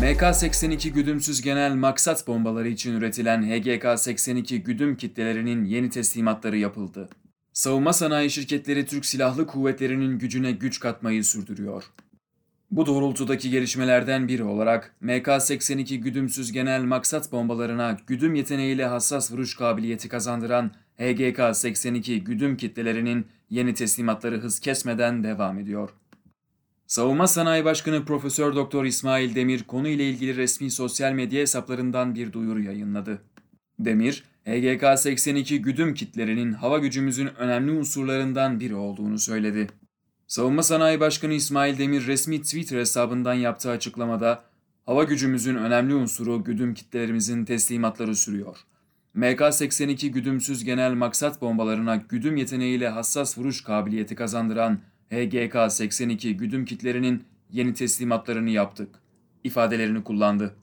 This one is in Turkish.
MK-82 güdümsüz genel maksat bombaları için üretilen HGK-82 güdüm kitlelerinin yeni teslimatları yapıldı. Savunma sanayi şirketleri Türk Silahlı Kuvvetleri'nin gücüne güç katmayı sürdürüyor. Bu doğrultudaki gelişmelerden biri olarak MK-82 güdümsüz genel maksat bombalarına güdüm yeteneğiyle hassas vuruş kabiliyeti kazandıran HGK-82 güdüm kitlelerinin yeni teslimatları hız kesmeden devam ediyor. Savunma Sanayi Başkanı Profesör Doktor İsmail Demir konuyla ilgili resmi sosyal medya hesaplarından bir duyuru yayınladı. Demir, HGK-82 güdüm kitlerinin hava gücümüzün önemli unsurlarından biri olduğunu söyledi. Savunma Sanayi Başkanı İsmail Demir resmi Twitter hesabından yaptığı açıklamada, hava gücümüzün önemli unsuru güdüm kitlerimizin teslimatları sürüyor. MK-82 güdümsüz genel maksat bombalarına güdüm yeteneğiyle hassas vuruş kabiliyeti kazandıran HGK-82 güdüm kitlerinin yeni teslimatlarını yaptık ifadelerini kullandı.